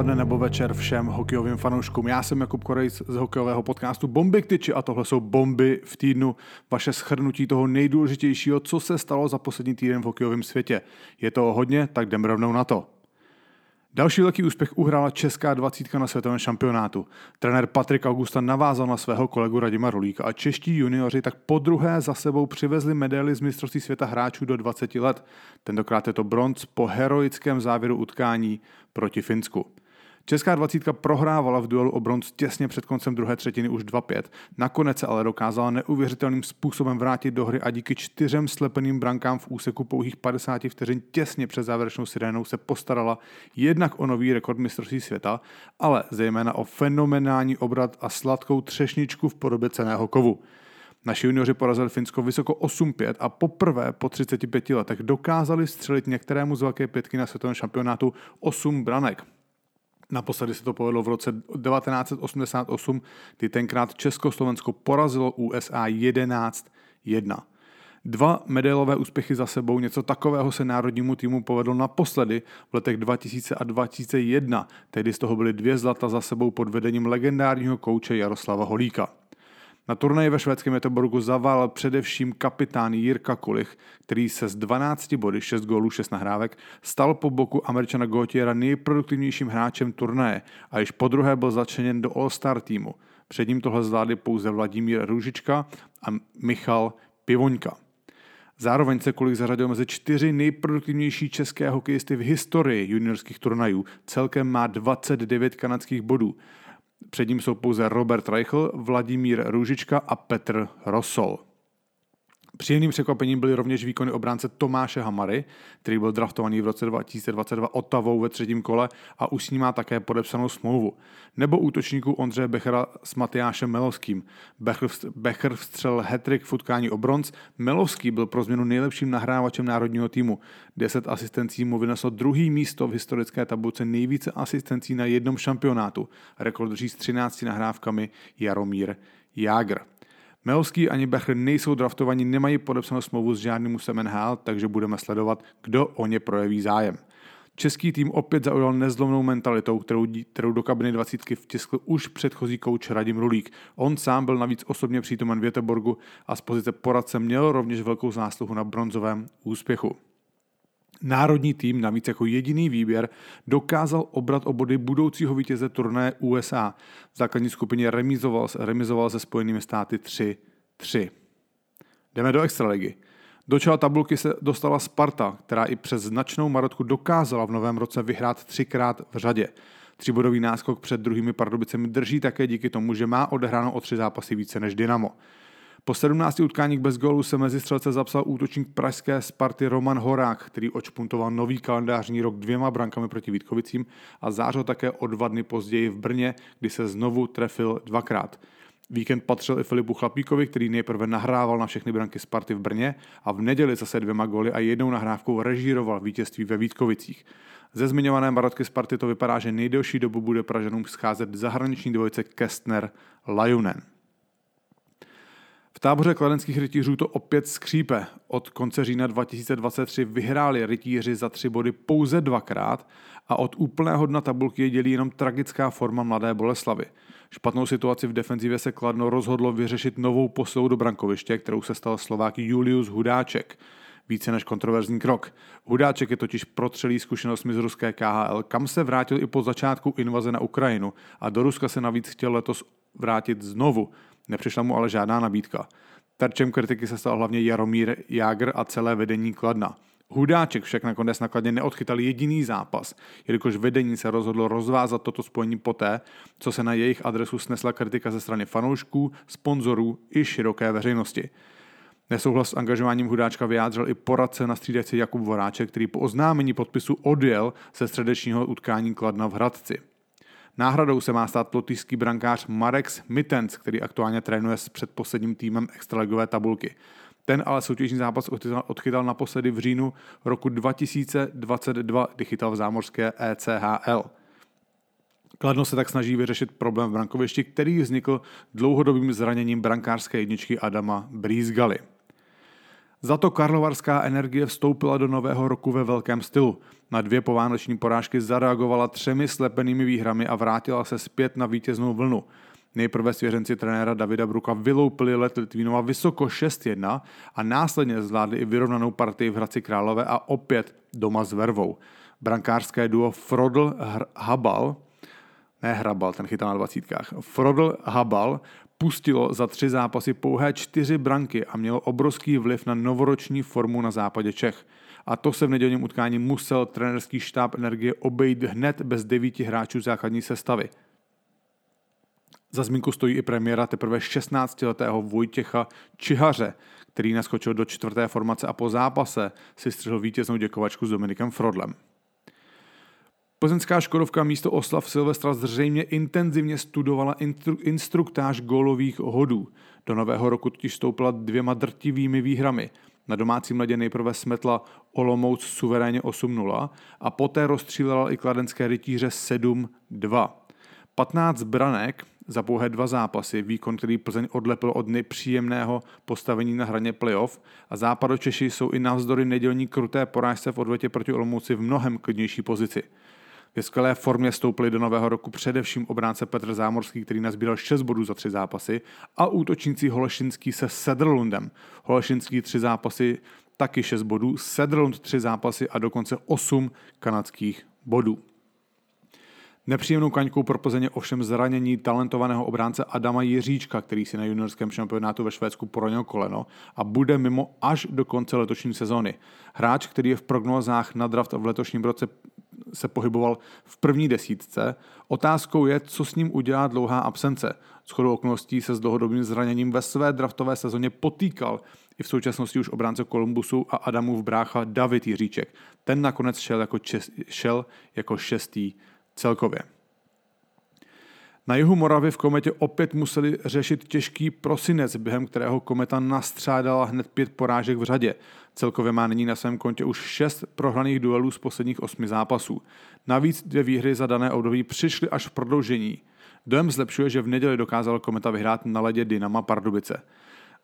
Odpoledne nebo večer všem hokejovým fanouškům. Já jsem Jakub Korejc z hokejového podcastu Bomby k tyči a tohle jsou bomby v týdnu. Vaše schrnutí toho nejdůležitějšího, co se stalo za poslední týden v hokejovém světě. Je to hodně, tak jdem rovnou na to. Další velký úspěch uhrála česká dvacítka na světovém šampionátu. Trenér Patrik Augusta navázal na svého kolegu Radima Rulíka a čeští junioři tak po druhé za sebou přivezli medaily z mistrovství světa hráčů do 20 let. Tentokrát je to bronz po heroickém závěru utkání proti Finsku. Česká dvacítka prohrávala v duelu o bronz těsně před koncem druhé třetiny už 2-5. Nakonec se ale dokázala neuvěřitelným způsobem vrátit do hry a díky čtyřem slepeným brankám v úseku pouhých 50 vteřin těsně před závěrečnou sirénou se postarala jednak o nový rekord mistrovství světa, ale zejména o fenomenální obrat a sladkou třešničku v podobě ceného kovu. Naši junioři porazili Finsko vysoko 8-5 a poprvé po 35 letech dokázali střelit některému z velké pětky na světovém šampionátu 8 branek. Naposledy se to povedlo v roce 1988, kdy tenkrát Československo porazilo USA 11-1. Dva medailové úspěchy za sebou, něco takového se národnímu týmu povedlo naposledy v letech 2000 a 2001, tehdy z toho byly dvě zlata za sebou pod vedením legendárního kouče Jaroslava Holíka. Na turnaji ve švédském Göteborgu zavál především kapitán Jirka Kulich, který se z 12 body, 6 gólů, 6 nahrávek, stal po boku američana Gautiera nejproduktivnějším hráčem turnaje a již po druhé byl začleněn do All-Star týmu. Před ním tohle zvládli pouze Vladimír Růžička a Michal Pivoňka. Zároveň se Kulich zařadil mezi čtyři nejproduktivnější české hokejisty v historii juniorských turnajů. Celkem má 29 kanadských bodů. Před ním jsou pouze Robert Reichl, Vladimír Růžička a Petr Rosol. Příjemným překvapením byly rovněž výkony obránce Tomáše Hamary, který byl draftovaný v roce 2022 Ottavou ve třetím kole a už s ním má také podepsanou smlouvu. Nebo útočníků Ondřeje Bechera s Matyášem Melovským. Becher vstřel hetrik v utkání o bronz, Melovský byl pro změnu nejlepším nahrávačem národního týmu. 10 asistencí mu vyneslo druhý místo v historické tabulce nejvíce asistencí na jednom šampionátu. Rekord s 13 nahrávkami Jaromír Jágr. Melovský ani Becher nejsou draftovaní, nemají podepsanou smlouvu s žádným musem NHL, takže budeme sledovat, kdo o ně projeví zájem. Český tým opět zaujal nezlomnou mentalitou, kterou, kterou do kabiny 20 vtiskl už předchozí kouč Radim Rulík. On sám byl navíc osobně přítomen v Věteborgu a z pozice poradce měl rovněž velkou zásluhu na bronzovém úspěchu. Národní tým navíc jako jediný výběr dokázal obrat o body budoucího vítěze turnaje USA. V základní skupině remizoval, remizoval se Spojenými státy 3-3. Jdeme do extraligy. Do čela tabulky se dostala Sparta, která i přes značnou marotku dokázala v novém roce vyhrát třikrát v řadě. Tříbodový náskok před druhými Pardubicemi drží také díky tomu, že má odehráno o tři zápasy více než Dynamo. Po 17 utkáních bez gólu se mezi střelce zapsal útočník pražské Sparty Roman Horák, který očpuntoval nový kalendářní rok dvěma brankami proti Vítkovicím a zářil také o dva dny později v Brně, kdy se znovu trefil dvakrát. Víkend patřil i Filipu Chlapíkovi, který nejprve nahrával na všechny branky Sparty v Brně a v neděli zase dvěma góly a jednou nahrávkou režíroval vítězství ve Vítkovicích. Ze zmiňované marotky Sparty to vypadá, že nejdelší dobu bude Pražanům scházet zahraniční dvojice Kestner-Lajunen. V táboře kladenských rytířů to opět skřípe. Od konce října 2023 vyhráli rytíři za tři body pouze dvakrát a od úplného dna tabulky je dělí jenom tragická forma mladé Boleslavy. Špatnou situaci v defenzivě se Kladno rozhodlo vyřešit novou posilou do brankoviště, kterou se stal Slovák Julius Hudáček. Více než kontroverzní krok. Hudáček je totiž protřelý zkušenostmi z ruské KHL, kam se vrátil i po začátku invaze na Ukrajinu a do Ruska se navíc chtěl letos vrátit znovu. Nepřišla mu ale žádná nabídka. Terčem kritiky se stal hlavně Jaromír Jágr a celé vedení Kladna. Hudáček však nakonec nakladně neodchytal jediný zápas, jelikož vedení se rozhodlo rozvázat toto spojení poté, co se na jejich adresu snesla kritika ze strany fanoušků, sponzorů i široké veřejnosti. Nesouhlas s angažováním Hudáčka vyjádřil i poradce na střídající Jakub Voráček, který po oznámení podpisu odjel ze středečního utkání Kladna v Hradci. Náhradou se má stát lotyšský brankář Marex Mittens, který aktuálně trénuje s předposledním týmem extraligové tabulky. Ten ale soutěžní zápas odchytal naposledy v říjnu roku 2022, kdy chytal v zámořské ECHL. Kladno se tak snaží vyřešit problém v brankovišti, který vznikl dlouhodobým zraněním brankářské jedničky Adama Brýzgaly. Za to karlovarská energie vstoupila do nového roku ve velkém stylu. Na dvě povánoční porážky zareagovala třemi slepenými výhrami a vrátila se zpět na vítěznou vlnu. Nejprve svěřenci trenéra Davida Bruka vyloupili let Litvínova vysoko 6-1 a následně zvládli i vyrovnanou partii v Hradci Králové a opět doma s Vervou. Brankářské duo Frodl Habal, ne Hrabal, ten chytal na dvacítkách, Frodl Habal pustilo za tři zápasy pouhé čtyři branky a mělo obrovský vliv na novoroční formu na západě Čech. A to se v nedělním utkání musel trenerský štáb energie obejít hned bez devíti hráčů základní sestavy. Za zmínku stojí i premiéra teprve 16-letého Vojtěcha Čihaře, který naskočil do čtvrté formace a po zápase si střihl vítěznou děkovačku s Dominikem Frodlem. Plzeňská Škodovka místo oslav Silvestra zřejmě intenzivně studovala instru- instruktáž gólových hodů. Do nového roku totiž stoupila dvěma drtivými výhrami. Na domácím ledě nejprve smetla Olomouc suverénně 8-0 a poté rozstřílela i kladenské rytíře 7-2. 15 branek za pouhé dva zápasy, výkon, který Plzeň odlepil od nepříjemného postavení na hraně playoff a západočeši jsou i navzdory nedělní kruté porážce v odvetě proti Olomouci v mnohem klidnější pozici. Ve skvělé formě stoupili do nového roku především obránce Petr Zámorský, který nazbíral 6 bodů za tři zápasy, a útočníci Holešinský se Sederlundem. Holešinský tři zápasy, taky 6 bodů, Sederlund tři zápasy a dokonce 8 kanadských bodů. Nepříjemnou kaňkou pro Plzeň ovšem zranění talentovaného obránce Adama Jiříčka, který si na juniorském šampionátu ve Švédsku poranil koleno a bude mimo až do konce letošní sezóny. Hráč, který je v prognózách na draft v letošním roce se pohyboval v první desítce. Otázkou je, co s ním udělá dlouhá absence. S chodou okolností se s dlouhodobým zraněním ve své draftové sezóně potýkal i v současnosti už obránce Kolumbusu a Adamův brácha David Jiříček. Ten nakonec šel jako, čes, šel jako šestý celkově. Na jihu Moravy v kometě opět museli řešit těžký prosinec, během kterého kometa nastřádala hned pět porážek v řadě. Celkově má nyní na svém kontě už šest prohraných duelů z posledních osmi zápasů. Navíc dvě výhry za dané období přišly až v prodloužení. Dojem zlepšuje, že v neděli dokázal kometa vyhrát na ledě Dynama Pardubice.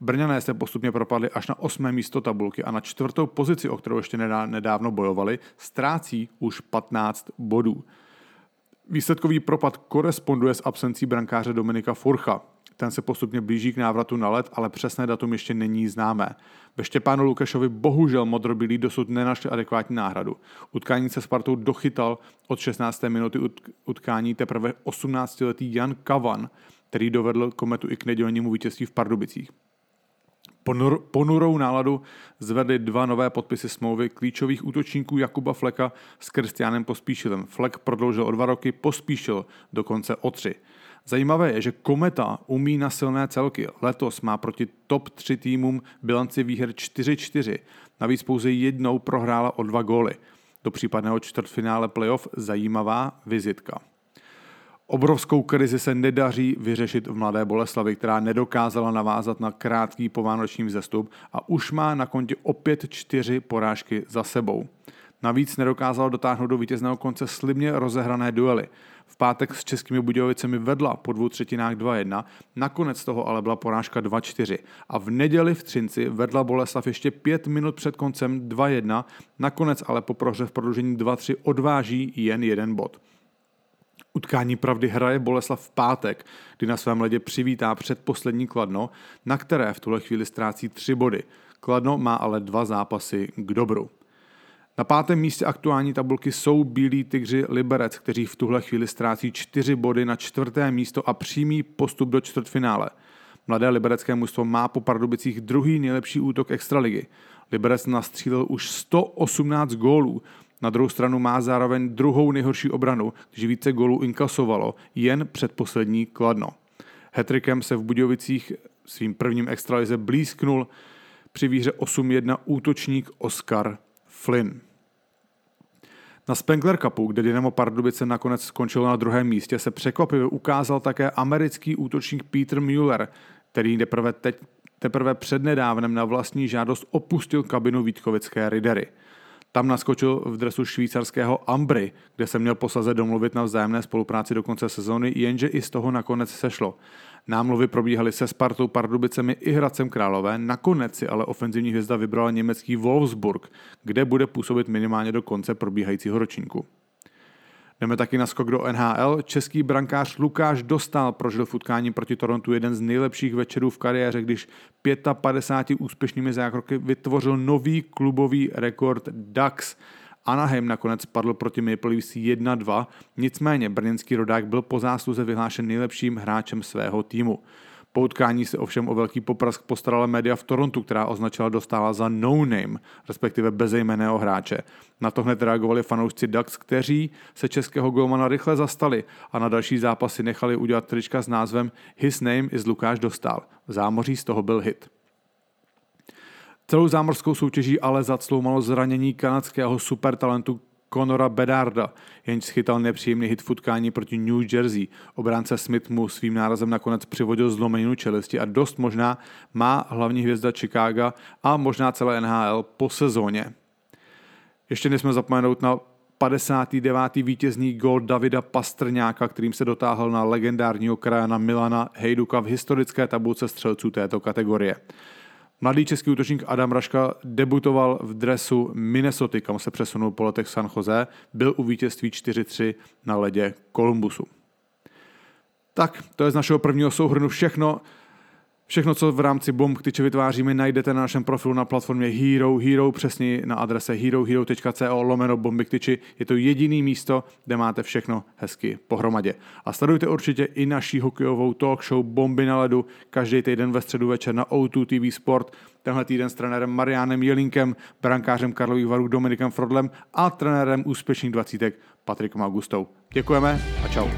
Brňané se postupně propadli až na osmé místo tabulky a na čtvrtou pozici, o kterou ještě nedávno bojovali, ztrácí už 15 bodů. Výsledkový propad koresponduje s absencí brankáře Dominika Furcha. Ten se postupně blíží k návratu na let, ale přesné datum ještě není známé. Ve Štěpánu Lukešovi bohužel modrobilí dosud nenašli adekvátní náhradu. Utkání se Spartou dochytal od 16. minuty utkání teprve 18-letý Jan Kavan, který dovedl kometu i k nedělnímu vítězství v Pardubicích. Ponur, ponurou náladu zvedly dva nové podpisy smlouvy klíčových útočníků Jakuba Fleka s Kristianem Pospíšilem. Flek prodloužil o dva roky, Pospíšil dokonce o tři. Zajímavé je, že Kometa umí na silné celky. Letos má proti top 3 týmům bilanci výher 4-4. Navíc pouze jednou prohrála o dva góly. Do případného čtvrtfinále playoff zajímavá vizitka. Obrovskou krizi se nedaří vyřešit v Mladé Boleslavi, která nedokázala navázat na krátký povánoční vzestup a už má na kontě opět čtyři porážky za sebou. Navíc nedokázala dotáhnout do vítězného konce slibně rozehrané duely. V pátek s Českými Budějovicemi vedla po dvou třetinách 2-1, nakonec toho ale byla porážka 2-4. A v neděli v Třinci vedla Boleslav ještě pět minut před koncem 2-1, nakonec ale po prohře v prodloužení 2-3 odváží jen jeden bod. Utkání pravdy hraje Boleslav v pátek, kdy na svém ledě přivítá předposlední Kladno, na které v tuhle chvíli ztrácí tři body. Kladno má ale dva zápasy k dobru. Na pátém místě aktuální tabulky jsou Bílí tygři Liberec, kteří v tuhle chvíli ztrácí čtyři body na čtvrté místo a přímý postup do čtvrtfinále. Mladé liberecké mužstvo má po Pardubicích druhý nejlepší útok extraligy. Liberec nastřílel už 118 gólů, na druhou stranu má zároveň druhou nejhorší obranu, když více gólů inkasovalo jen předposlední Kladno. Hetrikem se v Budějovicích svým prvním extralize blízknul při výhře 8-1 útočník Oscar Flynn. Na Spengler Cupu, kde Dynamo Pardubice nakonec skončilo na druhém místě, se překvapivě ukázal také americký útočník Peter Müller, který teprve, teď, teprve přednedávnem na vlastní žádost opustil kabinu Vítkovické Ridery – Tam naskočil v dresu švýcarského Ambry, kde se měl posazet domluvit na vzájemné spolupráci do konce sezóny, jenže i z toho nakonec sešlo. Námluvy probíhaly se Spartou, Pardubicemi i Hradcem Králové, nakonec si ale ofenzivní hvězda vybrala německý Wolfsburg, kde bude působit minimálně do konce probíhajícího ročníku. Jdeme taky na skok do NHL. Český brankář Lukáš Dostal prožil v utkání proti Torontu jeden z nejlepších večerů v kariéře, když 55 úspěšnými zákroky vytvořil nový klubový rekord DAX. Anaheim nakonec padl proti Maple Leafs 1-2, nicméně brněnský rodák byl po zásluze vyhlášen nejlepším hráčem svého týmu. Po utkání se ovšem o velký poprask postarala média v Torontu, která označila dostála za no-name, respektive bezejmeného hráče. Na to hned reagovali fanoušci Ducks, kteří se českého golmana rychle zastali a na další zápasy nechali udělat trička s názvem His name is Lukáš Dostal. V zámoří z toho byl hit. Celou zámořskou soutěží ale zacloumalo zranění kanadského supertalentu Conora Bedarda, jenž schytal nepříjemný hit v utkání proti New Jersey. Obránce Smith mu svým nárazem nakonec přivodil zlomeninu čelisti a dost možná má hlavní hvězda Chicago a možná celé NHL po sezóně. Ještě nesmíme zapomenout na 59. vítězný gol Davida Pastrňáka, kterým se dotáhl na legendárního krajana Milana Hejduka v historické tabulce střelců této kategorie. Mladý český útočník Adam Raška debutoval v dresu Minnesota, kam se přesunul po letech San Jose, byl u vítězství 4-3 na ledě Kolumbusu. Tak, to je z našeho prvního souhrnu všechno. Všechno, co v rámci Bomb Tyče vytváříme, najdete na našem profilu na platformě Hero, Hero přesně na adrese herohero.co lomeno bombiktyči. Je to jediný místo, kde máte všechno hezky pohromadě. A sledujte určitě i naší hokejovou talk show Bomby na ledu každý týden ve středu večer na O2 TV Sport. Tenhle týden s trenérem Marianem Jelinkem, brankářem Karlových varů Dominikem Frodlem a trenérem úspěšných dvacítek Patrikem Augustou. Děkujeme a čau.